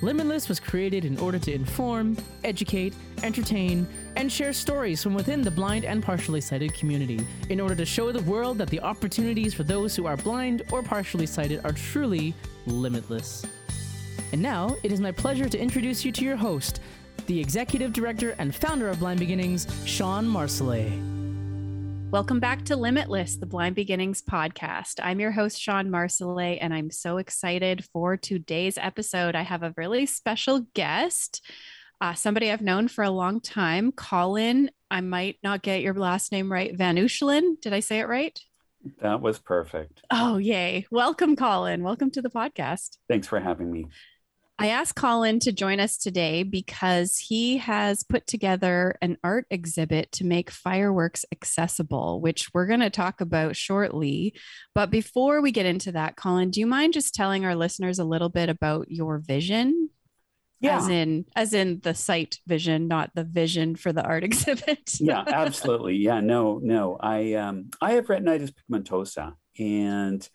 Limitless was created in order to inform, educate, entertain, and share stories from within the blind and partially sighted community in order to show the world that the opportunities for those who are blind or partially sighted are truly limitless. And now, it is my pleasure to introduce you to your host, the executive director and founder of Blind Beginnings, Sean Marsolais. Welcome back to Limitless, the Blind Beginnings podcast. I'm your host, Sean Marsolais, and I'm so excited for today's episode. I have a really special guest, uh, somebody I've known for a long time, Colin. I might not get your last name right, Van Uchelen. Did I say it right? That was perfect. Oh, yay. Welcome, Colin. Welcome to the podcast. Thanks for having me. I asked Colin to join us today because he has put together an art exhibit to make fireworks accessible, which we're going to talk about shortly. But before we get into that, Colin, do you mind just telling our listeners a little bit about your vision? Yeah. As in as in the sight vision, not the vision for the art exhibit. yeah, absolutely. Yeah, no, no. I um I have retinitis pigmentosa and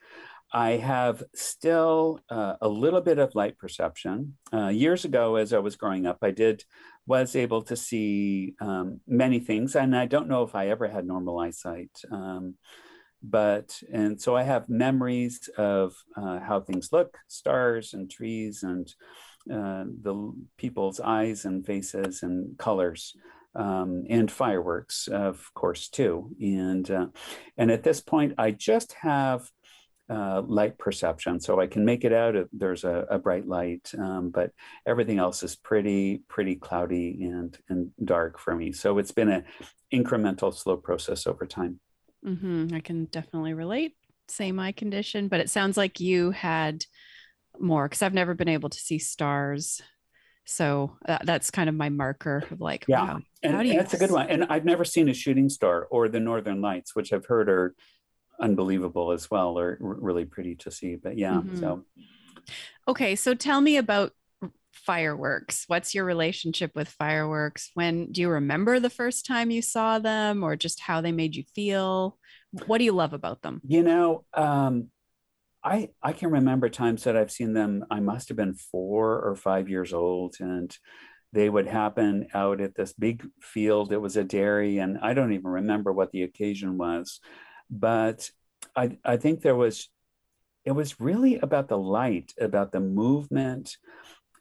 I have still uh, a little bit of light perception. Uh, years ago, as I was growing up, I did was able to see um, many things, and I don't know if I ever had normal eyesight. Um, but and so I have memories of uh, how things look, stars and trees, and uh, the people's eyes and faces and colors. Um, and fireworks, of course, too. And uh, and at this point, I just have uh, light perception. So I can make it out. If there's a, a bright light, um, but everything else is pretty, pretty cloudy and and dark for me. So it's been an incremental, slow process over time. Mm-hmm. I can definitely relate. Same eye condition, but it sounds like you had more because I've never been able to see stars. So uh, that's kind of my marker of like, yeah, wow, and, and that's a good one. And I've never seen a shooting star or the Northern Lights, which I've heard are unbelievable as well or really pretty to see but yeah mm-hmm. so. Okay so tell me about fireworks. What's your relationship with fireworks? When do you remember the first time you saw them or just how they made you feel? What do you love about them? You know um i i can remember times that i've seen them i must have been four or five years old and they would happen out at this big field. It was a dairy and i don't even remember what the occasion was but I, I think there was it was really about the light about the movement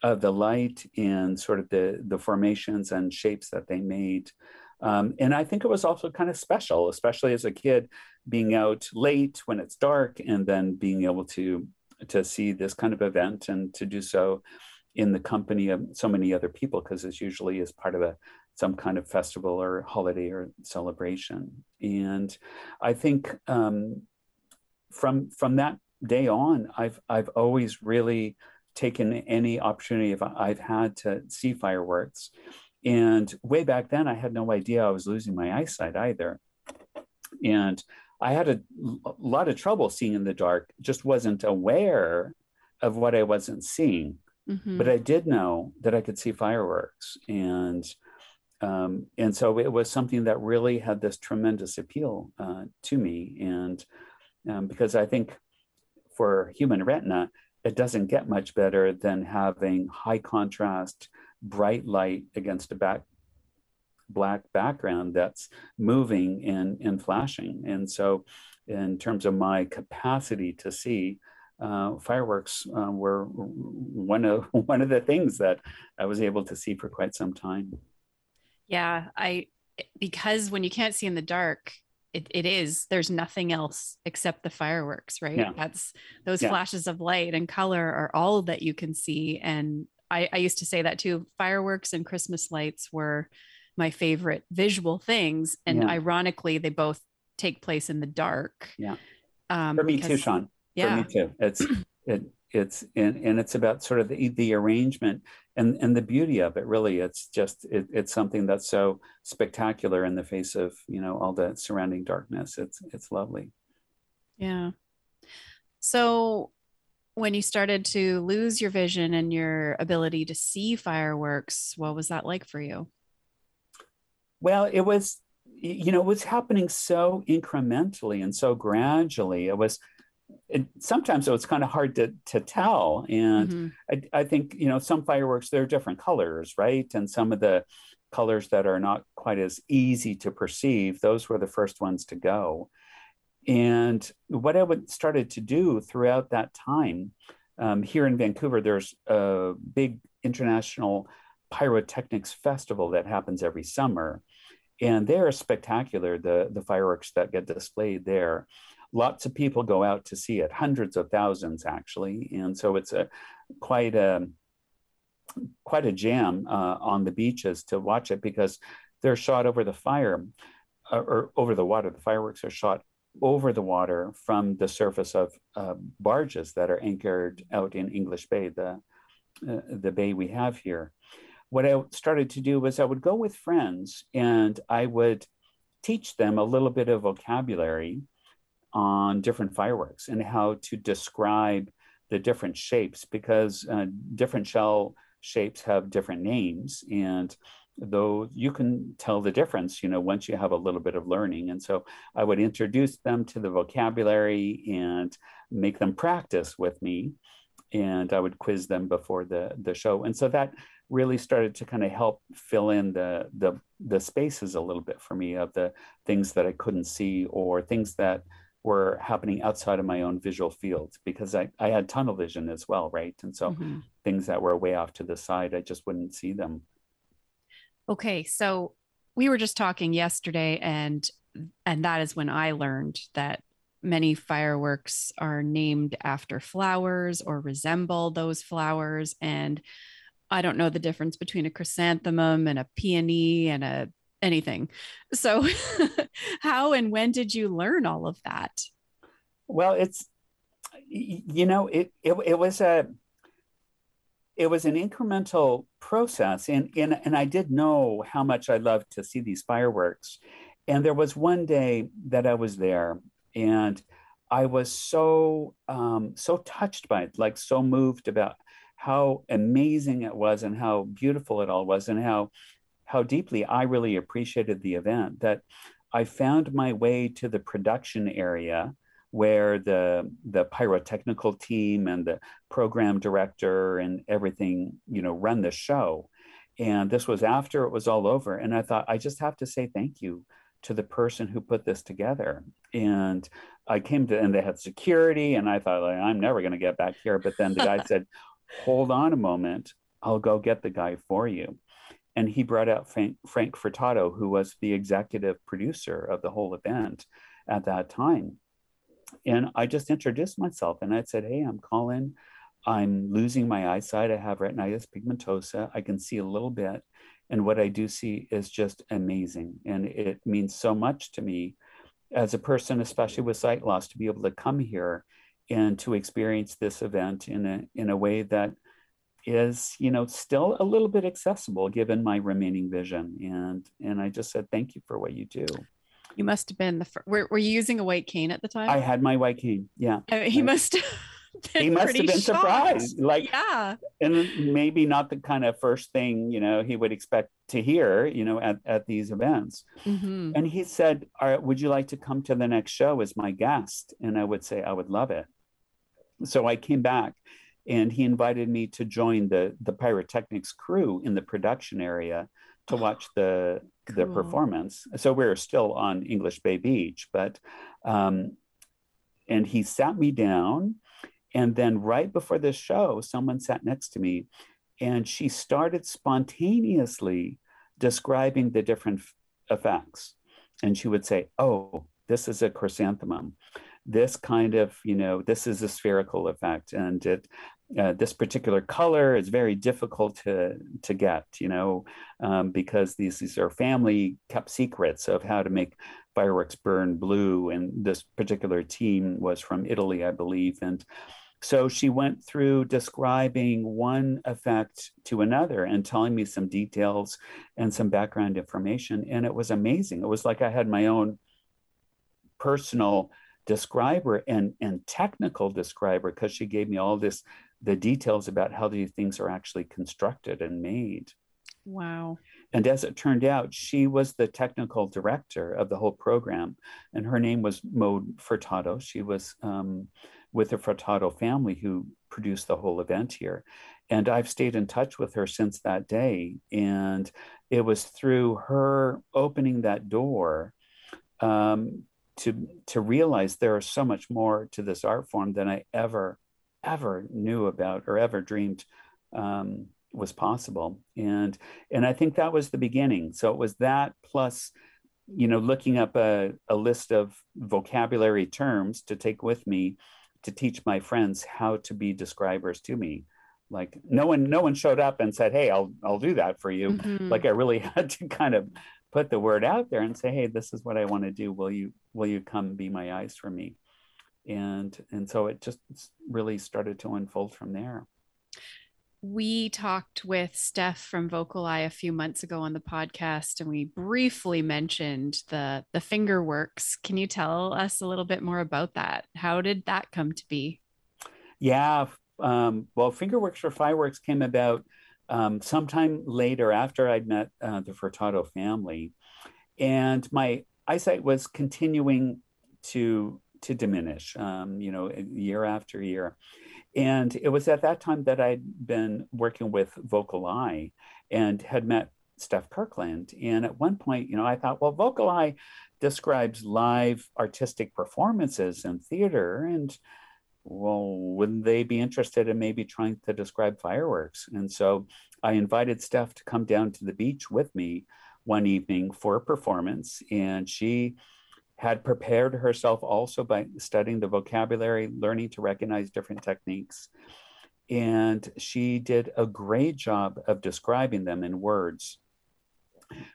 of the light and sort of the the formations and shapes that they made. Um, and i think it was also kind of special especially as a kid being out late when it's dark and then being able to to see this kind of event and to do so in the company of so many other people because it's usually as part of a some kind of festival or holiday or celebration. And I think um, from from that day on, I've I've always really taken any opportunity if I've had to see fireworks. And way back then, I had no idea I was losing my eyesight either. And I had a, a lot of trouble seeing in the dark, just wasn't aware of what I wasn't seeing. Mm-hmm. But I did know that I could see fireworks. And um, and so it was something that really had this tremendous appeal uh, to me. And um, because I think for human retina, it doesn't get much better than having high contrast, bright light against a back black background that's moving and, and flashing. And so, in terms of my capacity to see, uh, fireworks uh, were one of one of the things that I was able to see for quite some time. Yeah, I because when you can't see in the dark, it, it is there's nothing else except the fireworks, right? Yeah. That's those yeah. flashes of light and color are all that you can see. And I, I used to say that too. Fireworks and Christmas lights were my favorite visual things. And yeah. ironically, they both take place in the dark. Yeah. Um, For me because, too, Sean. Yeah. For me too. It's it it's and, and it's about sort of the, the arrangement and and the beauty of it really it's just it, it's something that's so spectacular in the face of you know all the surrounding darkness it's it's lovely yeah so when you started to lose your vision and your ability to see fireworks, what was that like for you? Well, it was, you know, it was happening so incrementally and so gradually. It was, it, sometimes it it's kind of hard to, to tell. And mm-hmm. I, I think, you know, some fireworks, they're different colors, right? And some of the colors that are not quite as easy to perceive, those were the first ones to go. And what I would started to do throughout that time, um, here in Vancouver, there's a big international pyrotechnics festival that happens every summer, and they're spectacular. The the fireworks that get displayed there, lots of people go out to see it, hundreds of thousands actually, and so it's a quite a quite a jam uh, on the beaches to watch it because they're shot over the fire uh, or over the water. The fireworks are shot over the water from the surface of uh, barges that are anchored out in English Bay, the, uh, the bay we have here. What I started to do was I would go with friends and I would teach them a little bit of vocabulary on different fireworks and how to describe the different shapes because uh, different shell shapes have different names and though you can tell the difference you know once you have a little bit of learning. And so i would introduce them to the vocabulary and make them practice with me and i would quiz them before the the show. And so that really started to kind of help fill in the the the spaces a little bit for me of the things that i couldn't see or things that were happening outside of my own visual field because I, I had tunnel vision as well, right? And so mm-hmm. things that were way off to the side, I just wouldn't see them. Okay, so we were just talking yesterday and and that is when I learned that many fireworks are named after flowers or resemble those flowers and I don't know the difference between a chrysanthemum and a peony and a anything. So how and when did you learn all of that? Well, it's you know, it it, it was a it was an incremental process and, and and i did know how much i loved to see these fireworks and there was one day that i was there and i was so um, so touched by it like so moved about how amazing it was and how beautiful it all was and how how deeply i really appreciated the event that i found my way to the production area where the the pyrotechnical team and the program director and everything you know run the show. And this was after it was all over and i thought i just have to say thank you to the person who put this together. And i came to and they had security and i thought like, i'm never going to get back here. But then the guy said hold on a moment. I'll go get the guy for you and he brought out frank, frank furtado who was the executive producer of the whole event at that time and I just introduced myself and I said, Hey, I'm Colin. I'm losing my eyesight. I have retinitis pigmentosa. I can see a little bit. And what I do see is just amazing. And it means so much to me as a person, especially with sight loss, to be able to come here and to experience this event in a, in a way that is, you know, still a little bit accessible given my remaining vision. And, and I just said, thank you for what you do. You must have been the first. Were, were you using a white cane at the time? I had my white cane. Yeah. I mean, he I, must. he must have been shocked. surprised. Like, yeah. And maybe not the kind of first thing you know he would expect to hear, you know, at at these events. Mm-hmm. And he said, "Would you like to come to the next show as my guest?" And I would say, "I would love it." So I came back and he invited me to join the the pyrotechnics crew in the production area to watch the cool. the performance. So we are still on English Bay Beach, but um, and he sat me down, and then right before the show, someone sat next to me, and she started spontaneously describing the different f- effects, and she would say, "Oh, this is a chrysanthemum." this kind of you know this is a spherical effect and it uh, this particular color is very difficult to to get, you know, um, because these these are family kept secrets of how to make fireworks burn blue. And this particular team was from Italy, I believe, and so she went through describing one effect to another and telling me some details and some background information, and it was amazing. It was like I had my own personal describer and and technical describer because she gave me all this the details about how these things are actually constructed and made. Wow. And as it turned out, she was the technical director of the whole program, and her name was Maude Furtado. She was um, with the Furtado family who produced the whole event here. And I've stayed in touch with her since that day. And it was through her opening that door um, to, to realize there is so much more to this art form than I ever, ever knew about or ever dreamed um, was possible. And, and I think that was the beginning. So it was that plus you know, looking up a, a list of vocabulary terms to take with me to teach my friends how to be describers to me like no one no one showed up and said hey i'll i'll do that for you mm-hmm. like i really had to kind of put the word out there and say hey this is what i want to do will you will you come be my eyes for me and and so it just really started to unfold from there we talked with Steph from Vocal Eye a few months ago on the podcast, and we briefly mentioned the the Fingerworks. Can you tell us a little bit more about that? How did that come to be? Yeah, um, well, Fingerworks for Fireworks came about um, sometime later after I'd met uh, the Furtado family, and my eyesight was continuing to to diminish. Um, you know, year after year and it was at that time that I'd been working with Vocal Eye and had met Steph Kirkland. And at one point, you know, I thought, well, Vocal Eye describes live artistic performances in theater. And well, wouldn't they be interested in maybe trying to describe fireworks? And so I invited Steph to come down to the beach with me one evening for a performance. And she had prepared herself also by studying the vocabulary, learning to recognize different techniques. And she did a great job of describing them in words.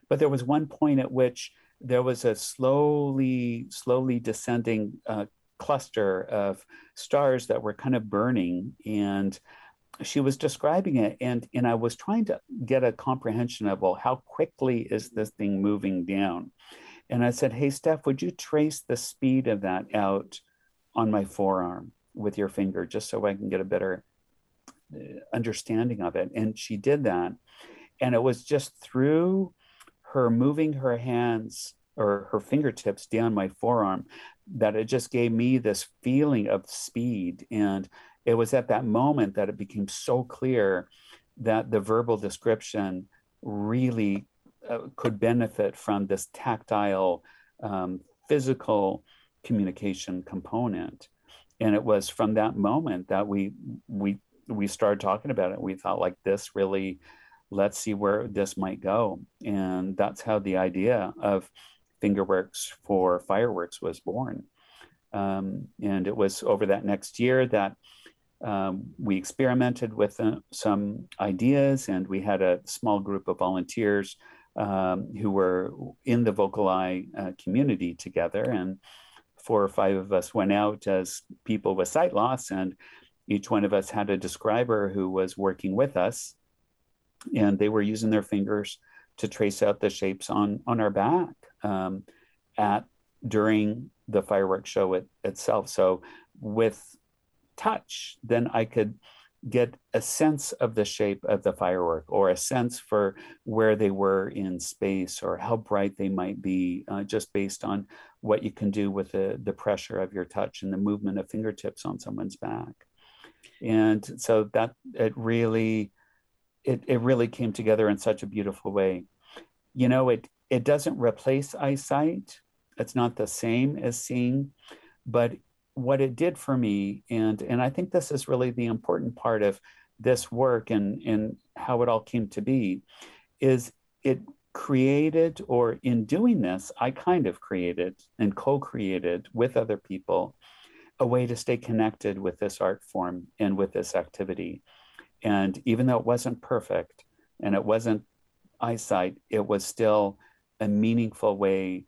But there was one point at which there was a slowly, slowly descending uh, cluster of stars that were kind of burning. And she was describing it and and I was trying to get a comprehension of well how quickly is this thing moving down and I said, Hey, Steph, would you trace the speed of that out on my forearm with your finger just so I can get a better uh, understanding of it? And she did that. And it was just through her moving her hands or her fingertips down my forearm that it just gave me this feeling of speed. And it was at that moment that it became so clear that the verbal description really uh, could benefit from this tactile, um, physical communication component. And it was from that moment that we we we started talking about it. We thought like this really, let's see where this might go. And that's how the idea of Fingerworks for fireworks was born. Um, and it was over that next year that um, we experimented with uh, some ideas and we had a small group of volunteers um, who were in the Vocal Eye uh, community together. And four or five of us went out as people with sight loss, and each one of us had a describer who was working with us. And they were using their fingers to trace out the shapes on, on our back um, at during the fireworks show it, itself. So with touch, then I could get a sense of the shape of the firework or a sense for where they were in space or how bright they might be uh, just based on what you can do with the, the pressure of your touch and the movement of fingertips on someone's back. And so that it really it, it really came together in such a beautiful way. You know it it doesn't replace eyesight. It's not the same as seeing but what it did for me, and and I think this is really the important part of this work and and how it all came to be, is it created or in doing this i kind of created and co-created with other people a way to stay connected with this art form and with this activity. And even though it wasn't perfect and it wasn't eyesight it was still a meaningful way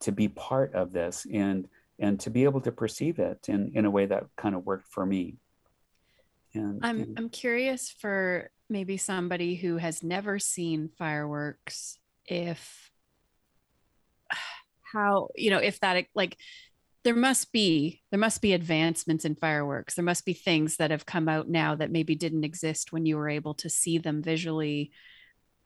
to be part of this. And and to be able to perceive it in, in a way that kind of worked for me. And, I'm, and, I'm curious for maybe somebody who has never seen fireworks, if how, you know, if that like there must be there must be advancements in fireworks. There must be things that have come out now that maybe didn't exist when you were able to see them visually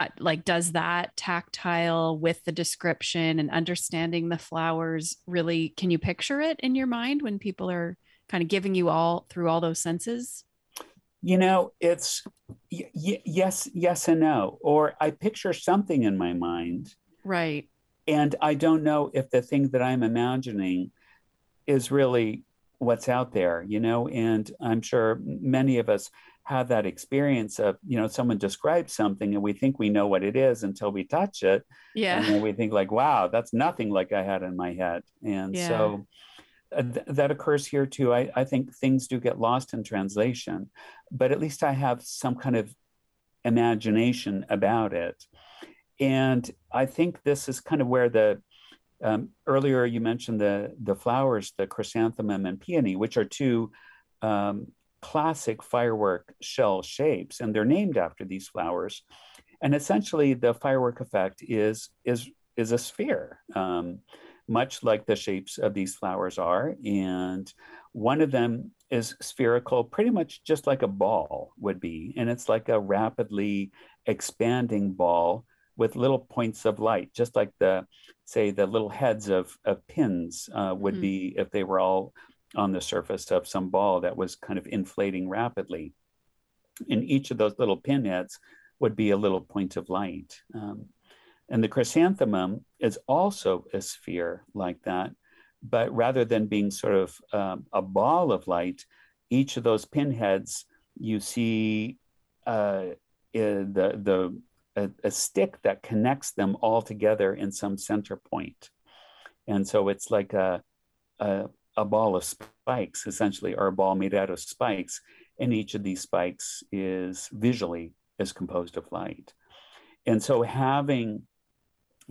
Uh, like does that tactile with the description and understanding the flowers really can you picture it in your mind when people are kind of giving you all through all those senses? You know it's y- y- yes yes and no or i picture something in my mind. Right. And i don't know if the thing that i'm imagining is really what's out there, you know, and I'm sure many of us have that experience of, you know, someone describes something and we think we know what it is until we touch it. Yeah. And then we think like, wow, that's nothing like I had in my head. And yeah. so uh, th- that occurs here too. I, I think things do get lost in translation, but at least I have some kind of imagination about it. And I think this is kind of where the um, earlier, you mentioned the the flowers, the chrysanthemum and peony, which are two um, classic firework shell shapes, and they're named after these flowers. And essentially, the firework effect is is is a sphere, um, much like the shapes of these flowers are. And one of them is spherical, pretty much just like a ball would be, and it's like a rapidly expanding ball with little points of light, just like the, say, the little heads of, of pins uh, would mm-hmm. be if they were all on the surface of some ball that was kind of inflating rapidly. And each of those little pinheads would be a little point of light. Um, and the chrysanthemum is also a sphere like that, but rather than being sort of um, a ball of light, each of those pinheads you see uh, the the a, a stick that connects them all together in some center point. And so it's like a, a, a ball of spikes, essentially, or a ball made out of spikes. And each of these spikes is visually is composed of light. And so having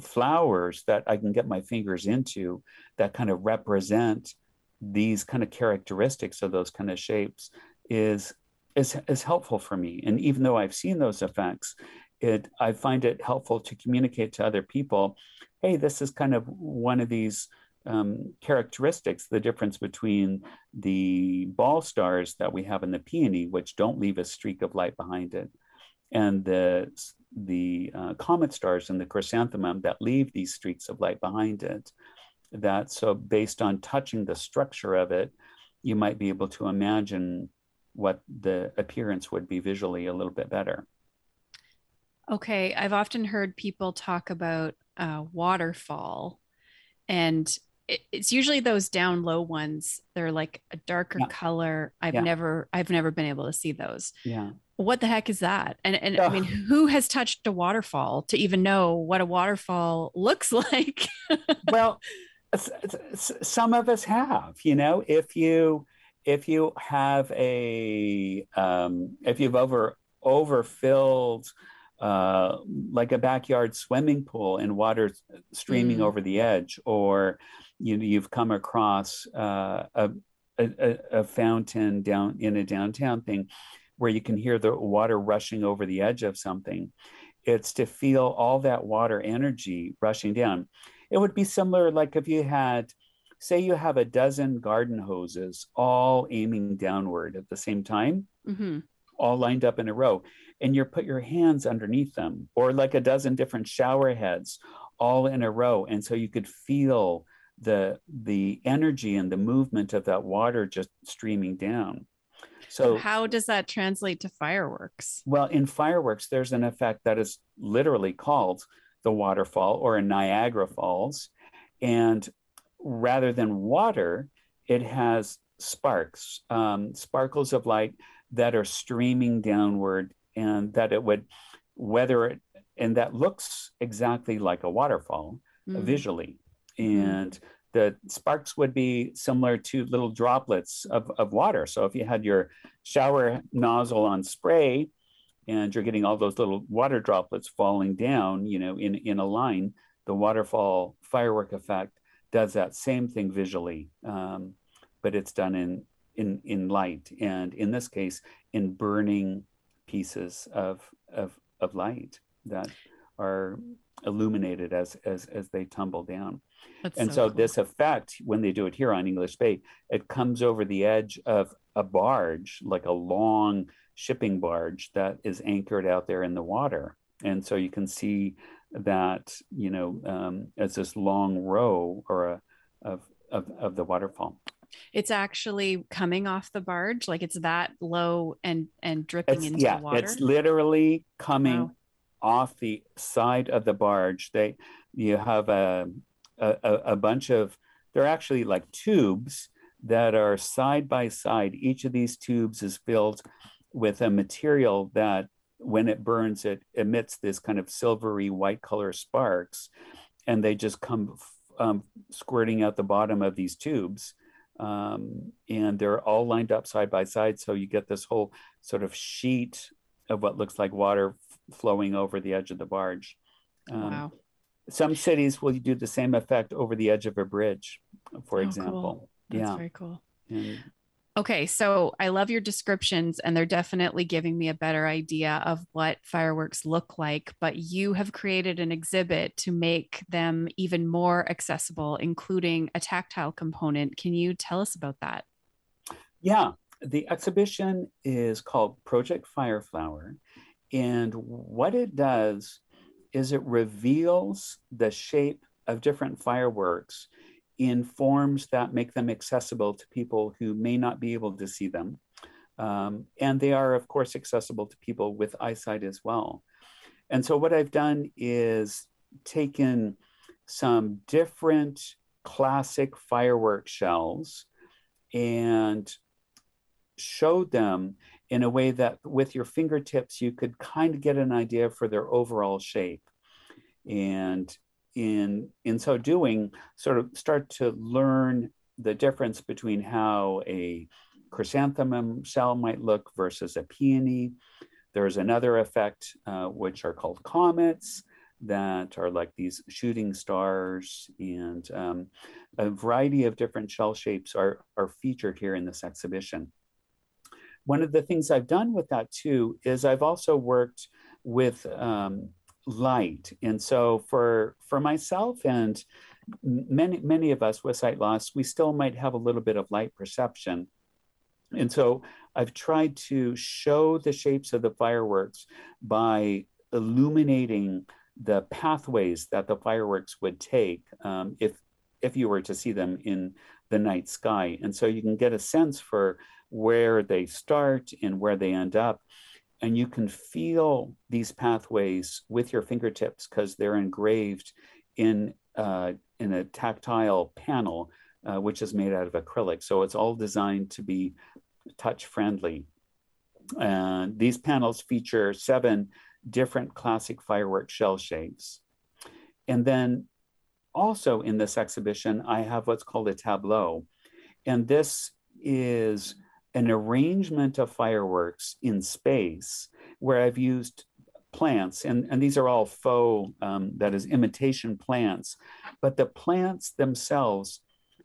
flowers that I can get my fingers into that kind of represent these kind of characteristics of those kind of shapes is is is helpful for me. And even though I've seen those effects, it I find it helpful to communicate to other people, hey, this is kind of one of these um, characteristics, the difference between the ball stars that we have in the peony, which don't leave a streak of light behind it, and the the uh, comet stars in the chrysanthemum that leave these streaks of light behind it. That so based on touching the structure of it, you might be able to imagine what the appearance would be visually a little bit better. Okay, I've often heard people talk about uh, waterfall, and it, it's usually those down low ones. They're like a darker yeah. color. I've yeah. never, I've never been able to see those. Yeah. What the heck is that? And and I mean, who has touched a waterfall to even know what a waterfall looks like? well, some of us have. You know, if you if you have a um, if you've over overfilled uh, like a backyard swimming pool and water streaming mm. over the edge, or you know, you've come across uh, a, a, a fountain down in a downtown thing where you can hear the water rushing over the edge of something. It's to feel all that water energy rushing down. It would be similar, like if you had, say, you have a dozen garden hoses all aiming downward at the same time, mm-hmm. all lined up in a row and you put your hands underneath them or like a dozen different shower heads all in a row and so you could feel the the energy and the movement of that water just streaming down so how does that translate to fireworks well in fireworks there's an effect that is literally called the waterfall or a niagara falls and rather than water it has sparks um, sparkles of light that are streaming downward and that it would whether it and that looks exactly like a waterfall mm. visually. And mm. the sparks would be similar to little droplets of, of water so if you had your shower nozzle on spray and you're getting all those little water droplets falling down you know in in a line the waterfall firework effect does that same thing visually um, but it's done in in in light and in this case in burning pieces of of of light that are illuminated as as as they tumble down. That's and so, so, cool. this effect, when they do it here on English Bay, it comes over the edge of a barge, like a long shipping barge that is anchored out there in the water. And so you can see that, you know, um, as this long row or a, of, of, of the waterfall. It's actually coming off the barge, like it's that low and and dripping It's, into yeah, the water. it's literally coming Wow. off the side of the barge. They you have a, a a- bunch of they're actually like tubes that are side by side. Each of these tubes is filled with a material that when it burns it emits this kind of silvery white color sparks and they just come um, squirting out the bottom of these tubes um, and they're all lined up side by side so you get this whole sort of sheet of what looks like water f- flowing over the edge of the barge um, wow. Some cities will do the same effect over the edge of a bridge for Oh, cool. example That's yeah very cool. and Okay, so I love your descriptions, and they're definitely giving me a better idea of what fireworks look like. But you have created an exhibit to make them even more accessible, including a tactile component. Can you tell us about that? Yeah, the exhibition is called Project Fireflower. And what it does is it reveals the shape of different fireworks in forms that make them accessible to people who may not be able to see them. Um, and they are, of course, accessible to people with eyesight as well. And so, what I've done is taken some different classic firework shells and showed them in a way that with your fingertips you could kind of get an idea for their overall shape. And in in so doing sort of start to learn the difference between how a chrysanthemum shell might look versus a peony. There's another effect uh, which are called comets that are like these shooting stars. And um, a variety of different shell shapes are, are featured here in this exhibition one of the things I've done with that too is I've also worked with um, light, and so for for myself and many many of us with sight loss, we still might have a little bit of light perception, and so I've tried to show the shapes of the fireworks by illuminating the pathways that the fireworks would take um, if if you were to see them in the night sky, and so you can get a sense for where they start and where they end up. And you can feel these pathways with your fingertips because they're engraved in, uh, in a tactile panel, uh, which is made out of acrylic. So it's all designed to be touch friendly. And these panels feature seven different classic firework shell shapes. And then also in this exhibition, I have what's called a tableau. And this is an arrangement of fireworks in space where I've used plants, and, and these are all faux, um, that is, imitation plants, but the plants themselves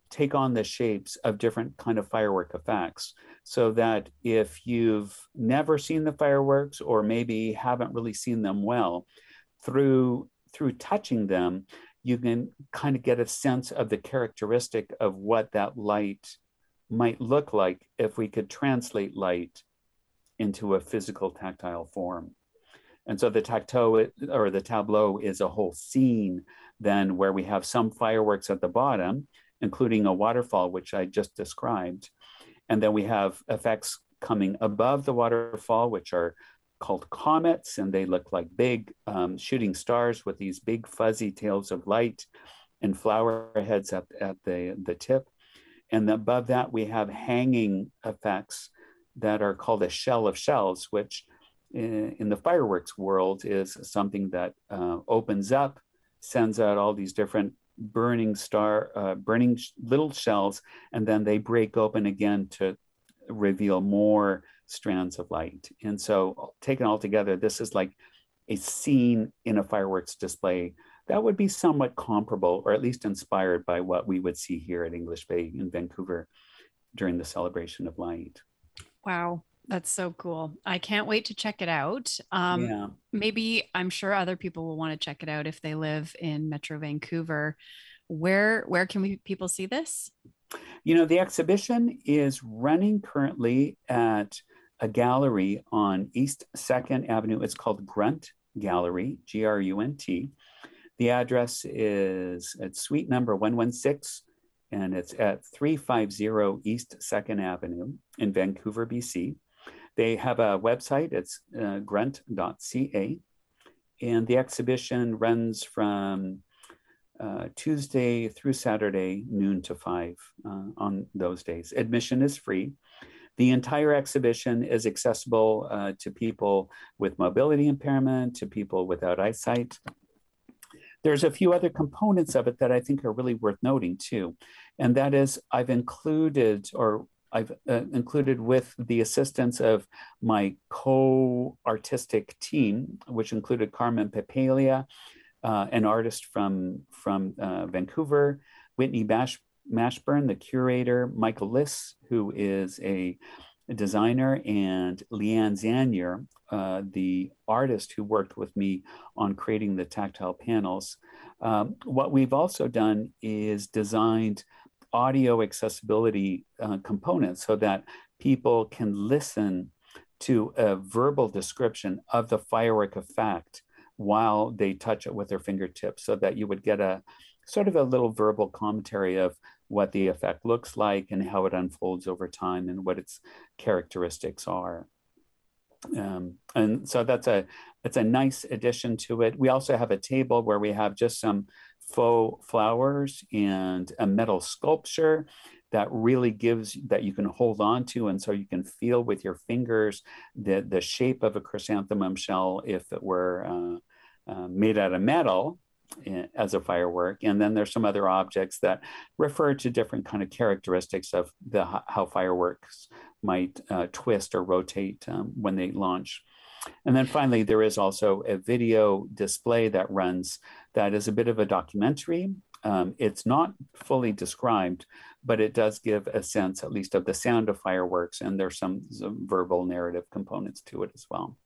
take on the shapes of different kind of firework effects. So that if you've never seen the fireworks or maybe haven't really seen them well through through touching them you can kind of get a sense of the characteristic of what that light might look like if we could translate light into a physical tactile form. And so the tacto or the tableau is a whole scene then where we have some fireworks at the bottom, including a waterfall, which I just described. And then we have effects coming above the waterfall, which are called comets, and they look like big um, shooting stars with these big fuzzy tails of light and flower heads at, at the, the tip. And above that, we have hanging effects that are called a shell of shells, which in, in the fireworks world is something that uh, opens up, sends out all these different burning star, uh, burning sh- little shells, and then they break open again to reveal more strands of light. And so, taken all together, this is like a scene in a fireworks display that would be somewhat comparable or at least inspired by what we would see here at English Bay in Vancouver during the celebration of light. Wow. That's so cool. I can't wait to check it out. Um, yeah. Maybe I'm sure other people will want to check it out if they live in Metro Vancouver. Where where can we people see this? You know, the exhibition is running currently at a gallery on East Second Avenue. It's called Grunt Gallery, G R U N T. The address is at suite number 116, and it's at 350 East 2nd Avenue in Vancouver, BC. They have a website, it's uh, grunt.ca, and the exhibition runs from uh, Tuesday through Saturday, noon to five uh, on those days. Admission is free. The entire exhibition is accessible uh, to people with mobility impairment, to people without eyesight. There's a few other components of it that I think are really worth noting too. And that is, I've included, or I've uh, included with the assistance of my co artistic team, which included Carmen Papalia, uh, an artist from, from uh, Vancouver, Whitney Bash, Mashburn, the curator, Michael Liss, who is a, a designer, and Leanne Zanier, uh, the artist who worked with me on creating the tactile panels. Um, what we've also done is designed audio accessibility uh, components so that people can listen to a verbal description of the firework effect while they touch it with their fingertips so that you would get a sort of a little verbal commentary of what the effect looks like and how it unfolds over time and what its characteristics are. Um, and so that's a that's a nice addition to it. We also have a table where we have just some faux flowers and a metal sculpture that really gives that you can hold on to and so you can feel with your fingers the, the shape of a chrysanthemum shell if it were uh, uh, made out of metal as a firework and then there's some other objects that refer to different kind of characteristics of the how fireworks might uh, twist or rotate um, when they launch and then finally, there is also a video display that runs that is a bit of a documentary. Um, it's not fully described, but it does give a sense, at least, of the sound of fireworks, and there's some, some verbal narrative components to it as well.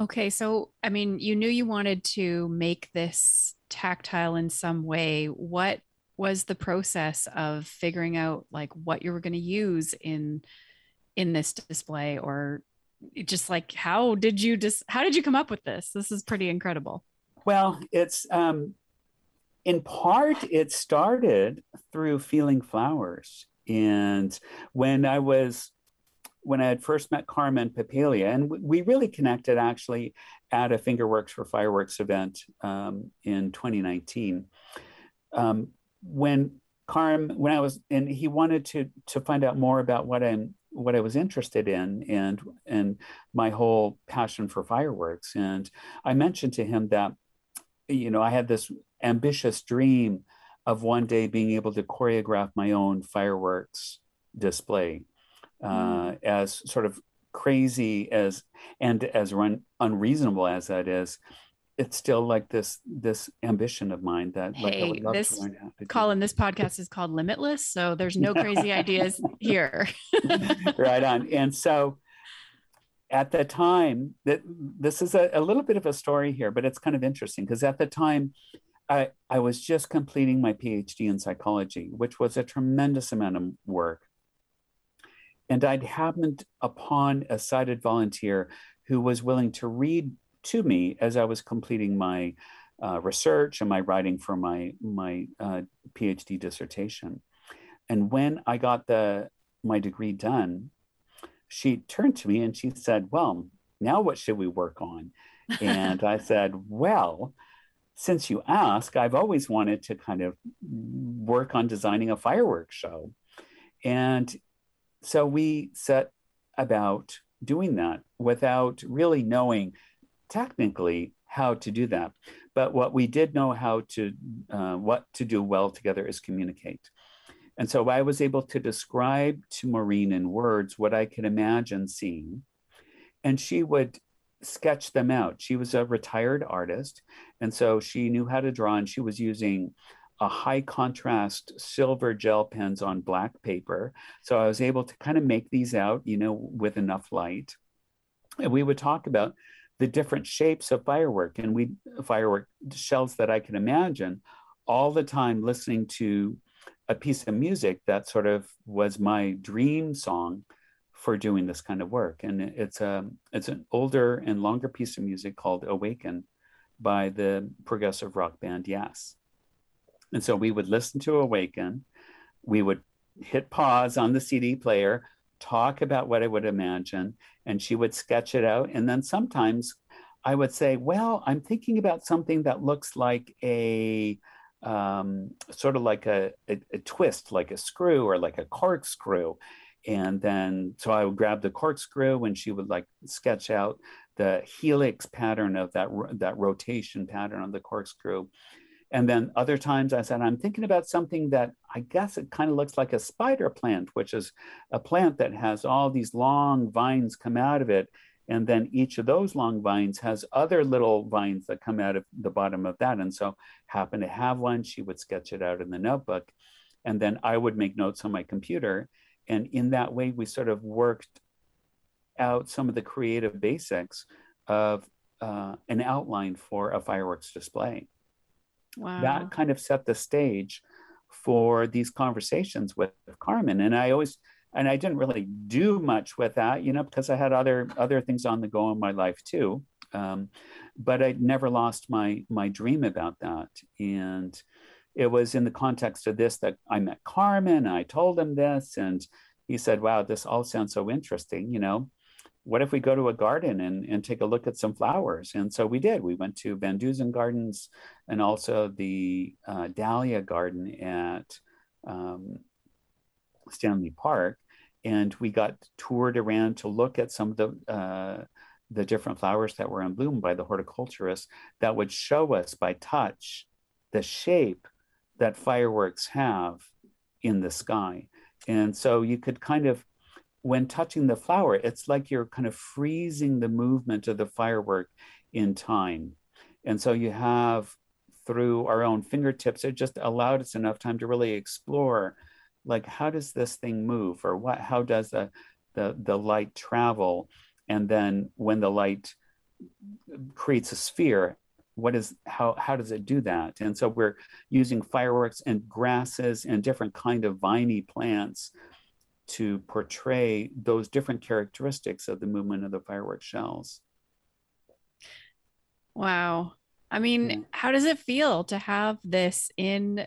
Okay, so I mean, you knew you wanted to make this tactile in some way. What was the process of figuring out like what you were going to use in in this display? Or just like how did you just how did you come up with this? This is pretty incredible. Well it's um in part it started through feeling flowers. And when i was when i had first met carmen papalia and we really connected actually at a fingerworks for fireworks event um, in 2019 um, when carm when i was and he wanted to to find out more about what i'm what I was interested in and and my whole passion for fireworks. And I mentioned to him that, you know, I had this ambitious dream of one day being able to choreograph my own fireworks display, uh, mm. as sort of crazy as and as run, unreasonable as that is it's still like this this ambition of mine that like hey, this, Colin, this podcast is called Limitless, so there's no crazy ideas here. right on. And so at the time that this is a, a little bit of a story here, but it's kind of interesting because at the time I, I was just completing my PhD in psychology, which was a tremendous amount of work. And I'd happened upon a sighted volunteer who was willing to read to me as I was completing my uh, research and my writing for my my uh, PhD dissertation. And when I got the my degree done, she turned to me and she said, "Well, now what should we work on?" And I said, "Well." Since you ask, I've always wanted to kind of work on designing a fireworks show. And so we set about doing that without really knowing technically how to do that. But what we did know how to, uh, what to do well together is communicate. And so I was able to describe to Maureen in words what I could imagine seeing. And she would sketch them out. She was a retired artist. And so she knew how to draw, and she was using a high contrast silver gel pens on black paper. So I was able to kind of make these out, you know, with enough light. And we would talk about the different shapes of firework and we firework shells that I can imagine all the time listening to a piece of music that sort of was my dream song for doing this kind of work. And it's a it's an older and longer piece of music called Awaken by the progressive rock band Yes. And so we would listen to Awaken, we would hit pause on the CD player, talk about what I would imagine, and she would sketch it out. And then sometimes I would say, Well, I'm thinking about something that looks like a um, sort of like a, a, a, twist, like a screw or like a corkscrew. And then, so I would grab the corkscrew and she would like sketch out the helix pattern of that, that rotation pattern on the corkscrew. And then other times I said, I'm thinking about something that I guess it kind of looks like a spider plant, which is a plant that has all these long vines come out of it. And then each of those long vines has other little vines that come out of the bottom of that. And so happen to have one, she would sketch it out in the notebook. And then I would make notes on my computer. And in that way, we sort of worked out some of the creative basics of uh, an outline for a fireworks display. Wow. That kind of set the stage for these conversations with Carmen. And I always, and I didn't really do much with that, you know, because I had other other things on the go in my life too. Um, but I never lost my my dream about that. And it was in the context of this that I met Carmen. I told him this, and he said, "Wow, this all sounds so interesting." You know, what if we go to a garden and, and take a look at some flowers? And so we did. We went to VanDusen Gardens and also the uh, Dahlia Garden at um, Stanley Park. And we got toured around to look at some of the uh, the different flowers that were in bloom by the horticulturists that would show us by touch the shape that fireworks have in the sky. And so you could kind of when touching the flower, it's like you're kind of freezing the movement of the firework in time. And so you have through our own fingertips, it just allowed us enough time to really explore like how does this thing move or what how does the the, the light travel? And then when the light creates a sphere, what is how how does it do that? And so we're using fireworks and grasses and different kind of viney plants to portray those different characteristics of the movement of the fireworks shells. Wow. I mean, yeah. how does it feel to have this in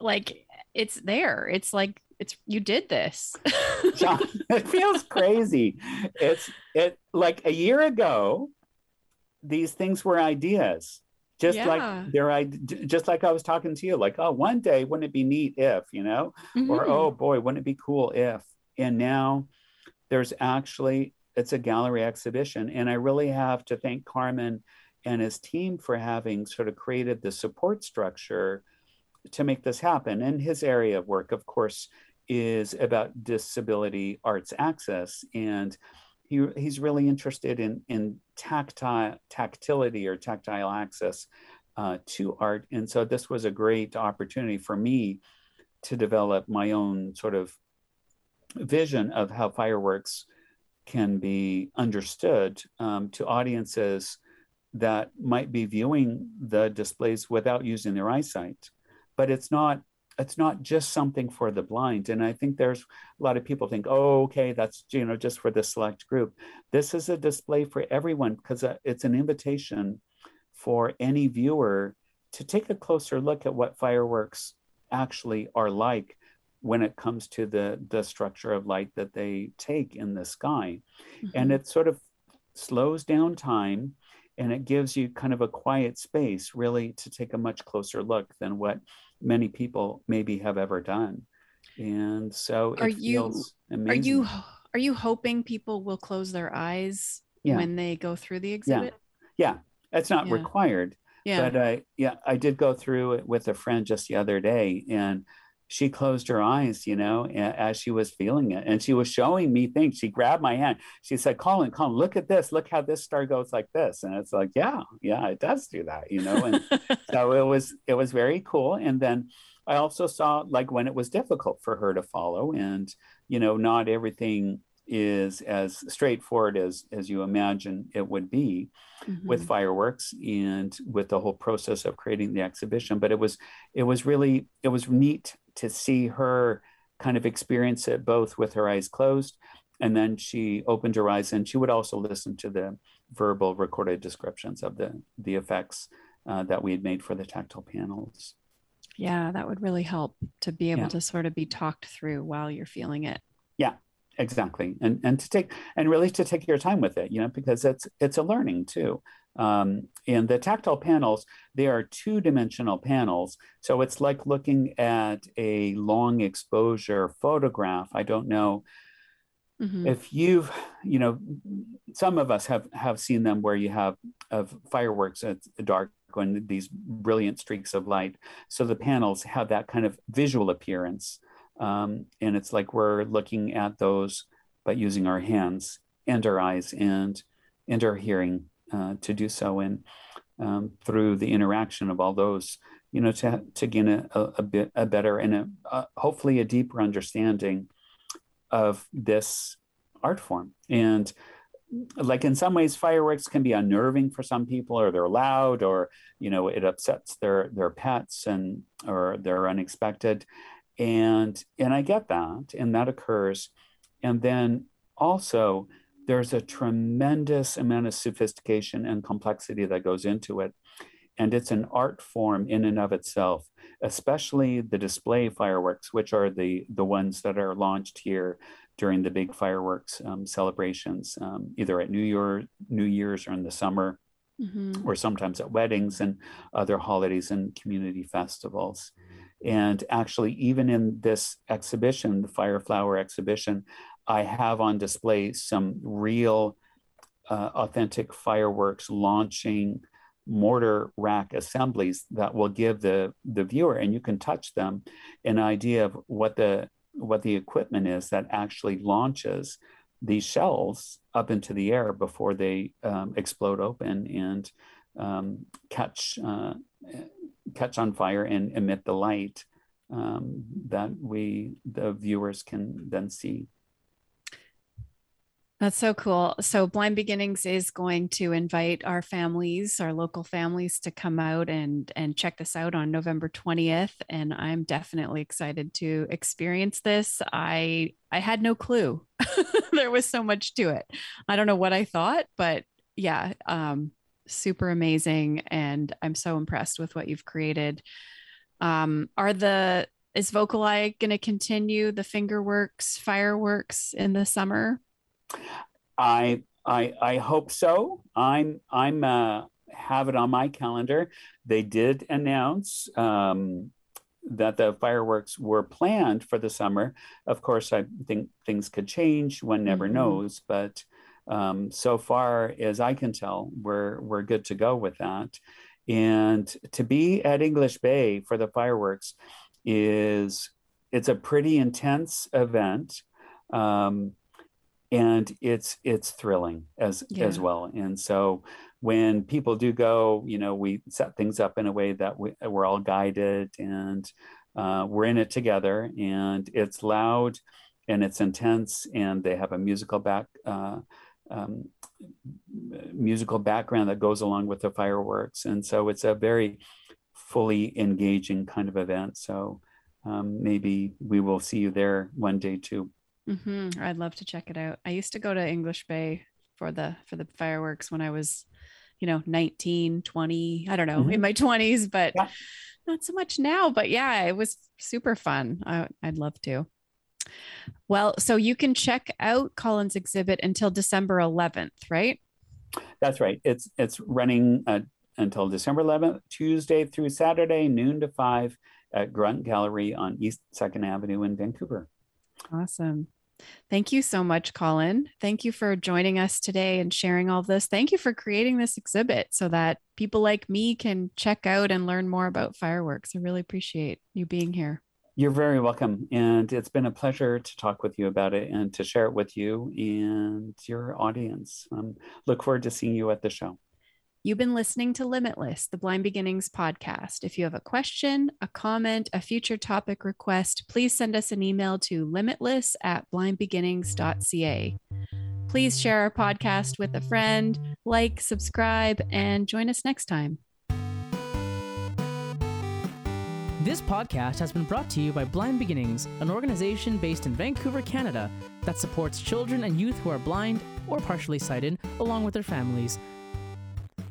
like it's there? It's like it's you did this. John, it feels crazy. It's it like a year ago these things were ideas just yeah. like there i just like i was talking to you like oh one day wouldn't it be neat if you know mm-hmm. or oh boy wouldn't it be cool if and now there's actually it's a gallery exhibition and i really have to thank carmen and his team for having sort of created the support structure to make this happen and his area of work of course is about disability arts access and he, he's really interested in, in tactile tactility or tactile access uh, to art. And so this was a great opportunity for me to develop my own sort of vision of how fireworks can be understood um, to audiences that might be viewing the displays without using their eyesight. But it's not it's not just something for the blind and i think there's a lot of people think oh okay that's you know just for the select group this is a display for everyone because uh, it's an invitation for any viewer to take a closer look at what fireworks actually are like when it comes to the the structure of light that they take in the sky mm-hmm. and it sort of slows down time and it gives you kind of a quiet space really to take a much closer look than what many people maybe have ever done. And so are you amazing. are you are you hoping people will close their eyes yeah. when they go through the exhibit? Yeah, yeah. it's not yeah. required. Yeah. But I yeah, I did go through it with a friend just the other day and she closed her eyes, you know, as she was feeling it. And she was showing me things. She grabbed my hand. She said, Colin, Colin, look at this. Look how this star goes like this. And it's like, yeah, yeah, it does do that, you know. And so it was it was very cool. And then I also saw like when it was difficult for her to follow and, you know, not everything is as straightforward as as you imagine it would be mm-hmm. with fireworks and with the whole process of creating the exhibition but it was it was really it was neat to see her kind of experience it both with her eyes closed and then she opened her eyes and she would also listen to the verbal recorded descriptions of the the effects uh, that we had made for the tactile panels. Yeah that would really help to be able yeah. to sort of be talked through while you're feeling it. Yeah exactly. And and to take and really to take your time with it you know because it's it's a learning too um, and the tactile panels they are two dimensional panels. So it's like looking at a long exposure photograph. I don't know mm-hmm. if you've you know some of us have have seen them where you have of fireworks at dark when these brilliant streaks of light. So the panels have that kind of visual appearance um, and it's like we're looking at those, but using our hands and our eyes and and our hearing uh, to do so, and um, through the interaction of all those, you know, to to gain a, a, bit a better and a, hopefully a deeper understanding of this art form. And like in some ways, fireworks can be unnerving for some people, or they're loud, or you know, it upsets their their pets and or they're unexpected and and i get that and that occurs and then also there's a tremendous amount of sophistication and complexity that goes into it and it's an art form in and of itself especially the display fireworks which are the the ones that are launched here during the big fireworks um, celebrations um, either at new year new year's or in the summer mm-hmm. or sometimes at weddings and other holidays and community festivals and actually, even in this exhibition, the Fire Flower exhibition, I have on display some real uh, authentic fireworks launching mortar rack assemblies that will give the the viewer and you can touch them an idea of what the what the equipment is that actually launches these shells up into the air before they um, explode open and um, catch uh, catch on fire and emit the light um, that we the viewers can then see that's so cool. So, Blind Beginnings is going to invite our families, our local families, to come out and and check this out on November twentieth. And I'm definitely excited to experience this. I I had no clue there was so much to it. I don't know what I thought, but yeah, um, super amazing and i'm so impressed with what you've created um, are the is vocali going to continue the fingerworks fireworks in the summer i i i hope so i'm i'm uh have it on my calendar they did announce um that the fireworks were planned for the summer of course i think things could change one never mm-hmm. knows but um, so far as I can tell, we're we're good to go with that. And to be at English Bay for the fireworks is it's a pretty intense event. Um, and it's it's thrilling as yeah. as well and so when people do go you know we set things up in a way that we, we're all guided and uh, we're in it together and it's loud and it's intense and they have a musical back uh, um, musical background that goes along with the fireworks. And so it's a very fully engaging kind of event. So um, maybe we will see you there one day too. Mm-hmm. I'd love to check it out. I used to go to English Bay for the for the fireworks when I was, you know, 19, 20, I don't know, mm-hmm. in my 20s, but yeah. not so much now. But yeah, it was super fun. I, I'd love to. Well, so you can check out Colin's exhibit until December 11th, right? That's right. It's it's running uh, until December 11th, Tuesday through Saturday, noon to five at Grunt Gallery on East Second Avenue in Vancouver. Awesome. Thank you so much, Colin. Thank you for joining us today and sharing all this. Thank you for creating this exhibit so that people like me can check out and learn more about fireworks. I really appreciate you being here. You're very welcome. And it's been a pleasure to talk with you about it and to share it with you and your audience. Um, look forward to seeing you at the show. You've been listening to Limitless, the Blind Beginnings podcast. If you have a question, a comment, a future topic request, please send us an email to limitless at blindbeginnings.ca. Please share our podcast with a friend, like, subscribe, and join us next time. This podcast has been brought to you by Blind Beginnings, an organization based in Vancouver, Canada, that supports children and youth who are blind or partially sighted, along with their families.